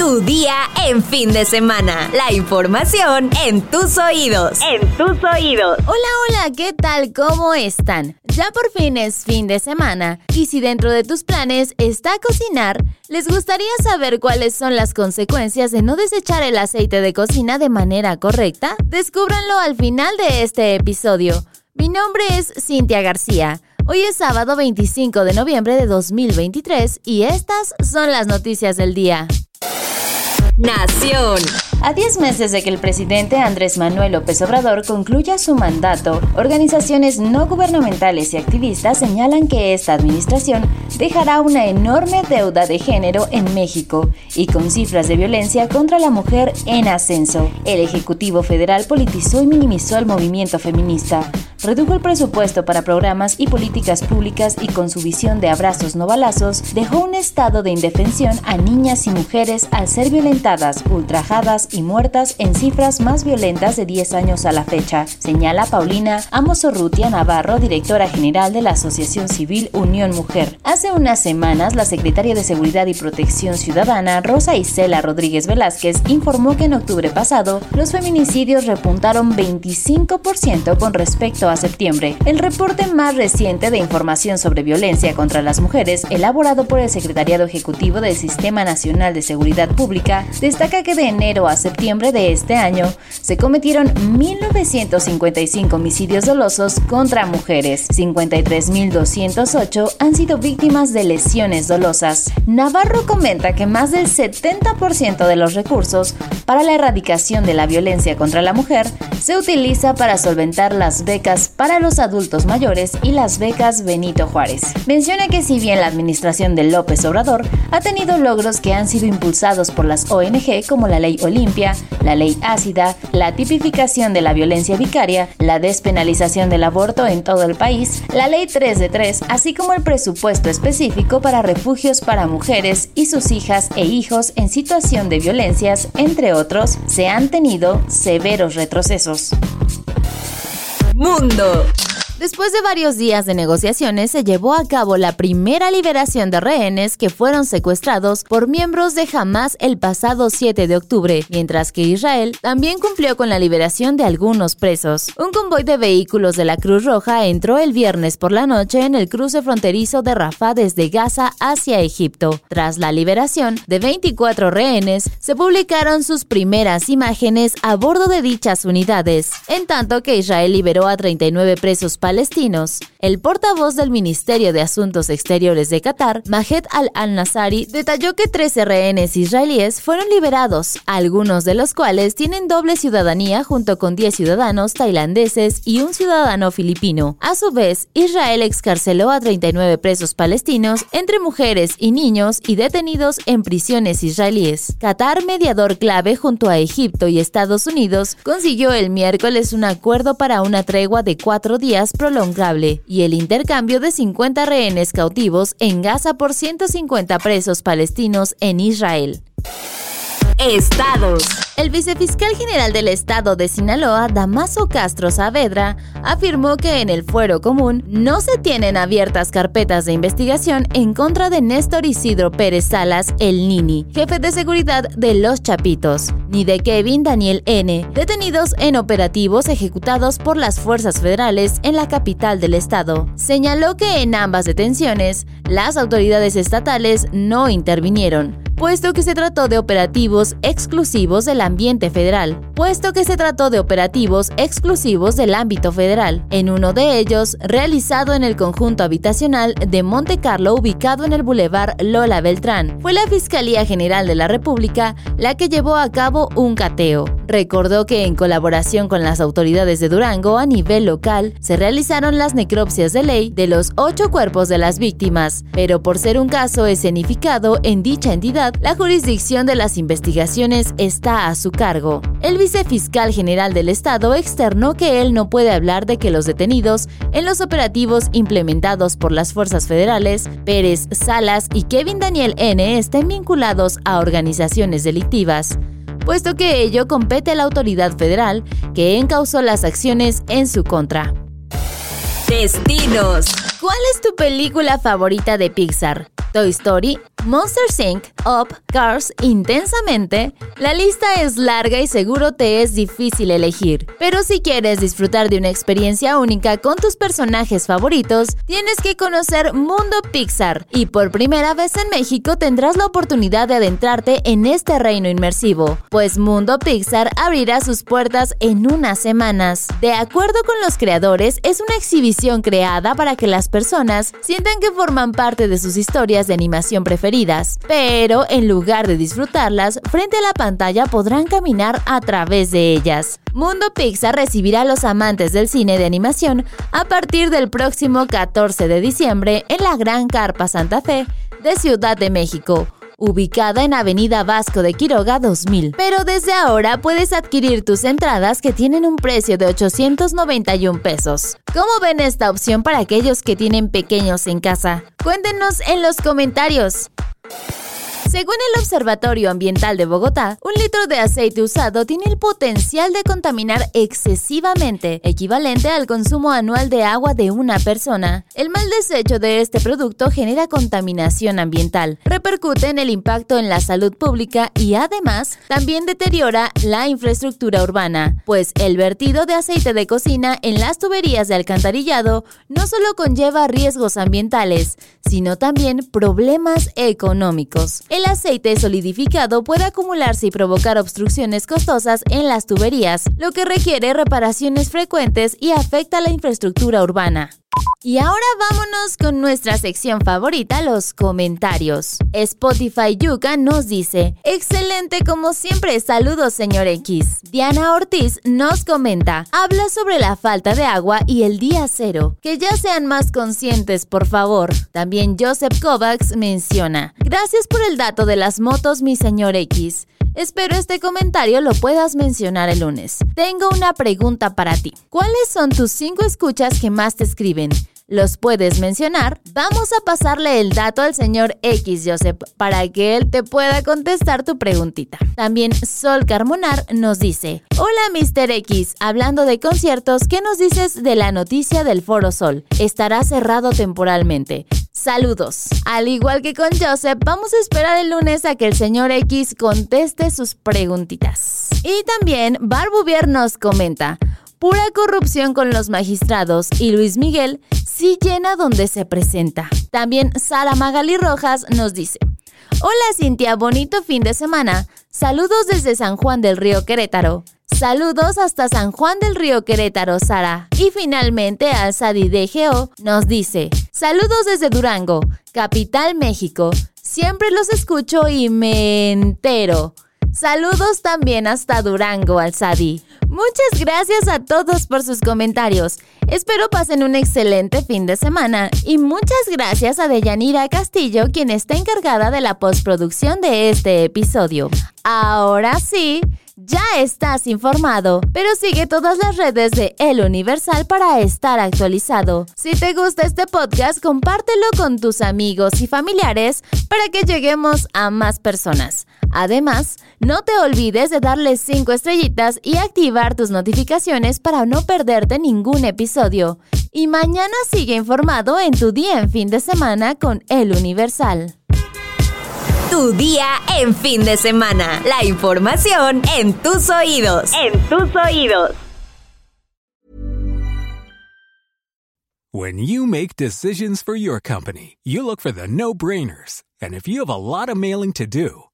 Tu día en fin de semana. La información en tus oídos. En tus oídos. Hola, hola, ¿qué tal? ¿Cómo están? Ya por fin es fin de semana y si dentro de tus planes está cocinar, ¿les gustaría saber cuáles son las consecuencias de no desechar el aceite de cocina de manera correcta? Descúbranlo al final de este episodio. Mi nombre es Cintia García. Hoy es sábado 25 de noviembre de 2023 y estas son las noticias del día. Nación. A 10 meses de que el presidente Andrés Manuel López Obrador concluya su mandato, organizaciones no gubernamentales y activistas señalan que esta administración dejará una enorme deuda de género en México y con cifras de violencia contra la mujer en ascenso. El Ejecutivo Federal politizó y minimizó el movimiento feminista, redujo el presupuesto para programas y políticas públicas y con su visión de abrazos no balazos, dejó un estado de indefensión a niñas y mujeres al ser violentadas, ultrajadas y muertas en cifras más violentas de 10 años a la fecha, señala Paulina Amosorrutia Navarro, directora general de la Asociación Civil Unión Mujer. Hace unas semanas, la secretaria de Seguridad y Protección Ciudadana, Rosa Isela Rodríguez Velázquez, informó que en octubre pasado los feminicidios repuntaron 25% con respecto a septiembre. El reporte más reciente de información sobre violencia contra las mujeres, elaborado por el Secretariado Ejecutivo del Sistema Nacional de Seguridad Pública, destaca que de enero a septiembre de este año se cometieron 1.955 homicidios dolosos contra mujeres. 53.208 han sido víctimas de lesiones dolosas. Navarro comenta que más del 70% de los recursos para la erradicación de la violencia contra la mujer se utiliza para solventar las becas para los adultos mayores y las becas Benito Juárez. Menciona que si bien la administración de López Obrador ha tenido logros que han sido impulsados por las ONG como la Ley Olimpia, la Ley Ácida, la tipificación de la violencia vicaria, la despenalización del aborto en todo el país, la Ley 3 de 3, así como el presupuesto específico para refugios para mujeres y sus hijas e hijos en situación de violencias, entre otros, se han tenido severos retrocesos. Mundo. Después de varios días de negociaciones, se llevó a cabo la primera liberación de rehenes que fueron secuestrados por miembros de Hamas el pasado 7 de octubre, mientras que Israel también cumplió con la liberación de algunos presos. Un convoy de vehículos de la Cruz Roja entró el viernes por la noche en el cruce fronterizo de Rafah desde Gaza hacia Egipto. Tras la liberación de 24 rehenes, se publicaron sus primeras imágenes a bordo de dichas unidades, en tanto que Israel liberó a 39 presos palestinos. El portavoz del Ministerio de Asuntos Exteriores de Qatar, Mahed al-Al-Nasari, detalló que 13 rehenes israelíes fueron liberados, algunos de los cuales tienen doble ciudadanía junto con 10 ciudadanos tailandeses y un ciudadano filipino. A su vez, Israel excarceló a 39 presos palestinos, entre mujeres y niños, y detenidos en prisiones israelíes. Qatar, mediador clave junto a Egipto y Estados Unidos, consiguió el miércoles un acuerdo para una tregua de cuatro días prolongable y el intercambio de 50 rehenes cautivos en Gaza por 150 presos palestinos en Israel. Estados. El vicefiscal general del estado de Sinaloa, Damaso Castro Saavedra, afirmó que en el fuero común no se tienen abiertas carpetas de investigación en contra de Néstor Isidro Pérez Salas, el Nini, jefe de seguridad de Los Chapitos, ni de Kevin Daniel N., detenidos en operativos ejecutados por las fuerzas federales en la capital del estado. Señaló que en ambas detenciones, las autoridades estatales no intervinieron puesto que se trató de operativos exclusivos del ambiente federal, puesto que se trató de operativos exclusivos del ámbito federal, en uno de ellos realizado en el conjunto habitacional de Monte Carlo ubicado en el Boulevard Lola Beltrán. Fue la Fiscalía General de la República la que llevó a cabo un cateo. Recordó que en colaboración con las autoridades de Durango a nivel local se realizaron las necropsias de ley de los ocho cuerpos de las víctimas, pero por ser un caso escenificado en dicha entidad, la jurisdicción de las investigaciones está a su cargo. El vicefiscal general del Estado externó que él no puede hablar de que los detenidos en los operativos implementados por las fuerzas federales, Pérez Salas y Kevin Daniel N. estén vinculados a organizaciones delictivas puesto que ello compete a la autoridad federal que encausó las acciones en su contra. Destinos. ¿Cuál es tu película favorita de Pixar? Toy Story, Monster Inc., Up, Cars, Intensamente. La lista es larga y seguro te es difícil elegir. Pero si quieres disfrutar de una experiencia única con tus personajes favoritos, tienes que conocer Mundo Pixar. Y por primera vez en México tendrás la oportunidad de adentrarte en este reino inmersivo, pues Mundo Pixar abrirá sus puertas en unas semanas. De acuerdo con los creadores, es una exhibición creada para que las personas sientan que forman parte de sus historias de animación preferidas, pero en lugar de disfrutarlas, frente a la pantalla podrán caminar a través de ellas. Mundo Pixar recibirá a los amantes del cine de animación a partir del próximo 14 de diciembre en la Gran Carpa Santa Fe de Ciudad de México ubicada en Avenida Vasco de Quiroga 2000. Pero desde ahora puedes adquirir tus entradas que tienen un precio de 891 pesos. ¿Cómo ven esta opción para aquellos que tienen pequeños en casa? Cuéntenos en los comentarios. Según el Observatorio Ambiental de Bogotá, un litro de aceite usado tiene el potencial de contaminar excesivamente, equivalente al consumo anual de agua de una persona. El mal desecho de este producto genera contaminación ambiental, repercute en el impacto en la salud pública y además también deteriora la infraestructura urbana, pues el vertido de aceite de cocina en las tuberías de alcantarillado no solo conlleva riesgos ambientales, sino también problemas económicos. Aceite solidificado puede acumularse y provocar obstrucciones costosas en las tuberías, lo que requiere reparaciones frecuentes y afecta la infraestructura urbana. Y ahora vámonos con nuestra sección favorita, los comentarios. Spotify Yuka nos dice, excelente como siempre, saludos señor X. Diana Ortiz nos comenta, habla sobre la falta de agua y el día cero. Que ya sean más conscientes, por favor. También Joseph Kovacs menciona, gracias por el dato de las motos, mi señor X. Espero este comentario lo puedas mencionar el lunes. Tengo una pregunta para ti. ¿Cuáles son tus cinco escuchas que más te escriben? ¿Los puedes mencionar? Vamos a pasarle el dato al señor X Joseph para que él te pueda contestar tu preguntita. También Sol Carmonar nos dice, hola Mr. X, hablando de conciertos, ¿qué nos dices de la noticia del Foro Sol? Estará cerrado temporalmente. Saludos. Al igual que con Joseph, vamos a esperar el lunes a que el señor X conteste sus preguntitas. Y también Barbuvier nos comenta, pura corrupción con los magistrados y Luis Miguel sí llena donde se presenta. También Sara Magali Rojas nos dice, Hola Cintia, bonito fin de semana. Saludos desde San Juan del Río Querétaro. Saludos hasta San Juan del Río Querétaro, Sara. Y finalmente Sadi DGO nos dice, saludos desde Durango, capital México. Siempre los escucho y me entero. Saludos también hasta Durango, Alzadi. Muchas gracias a todos por sus comentarios. Espero pasen un excelente fin de semana y muchas gracias a Deyanira Castillo, quien está encargada de la postproducción de este episodio. Ahora sí, ya estás informado, pero sigue todas las redes de El Universal para estar actualizado. Si te gusta este podcast, compártelo con tus amigos y familiares para que lleguemos a más personas. Además, no te olvides de darle 5 estrellitas y activar tus notificaciones para no perderte ningún episodio. Y mañana sigue informado en tu día en fin de semana con El Universal. Tu día en fin de semana. La información en tus oídos. En tus oídos. When you make decisions for your company, you look for the no-brainers. And if you have a lot of mailing to do,